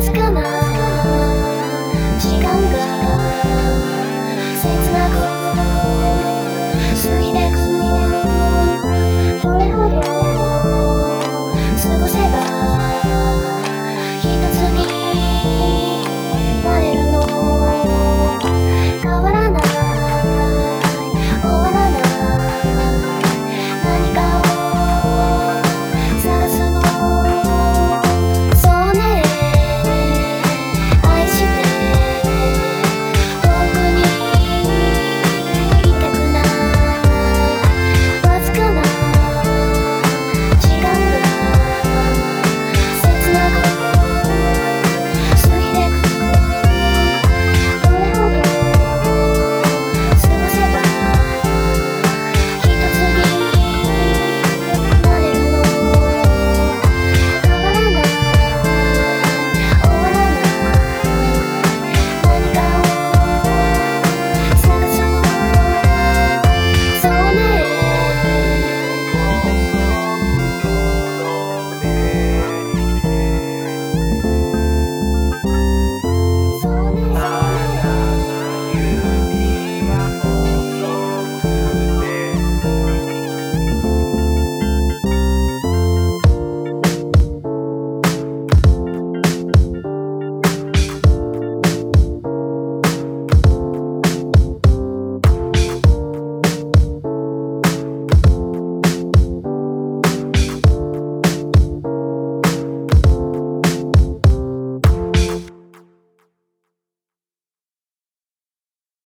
わかな時間が切なく過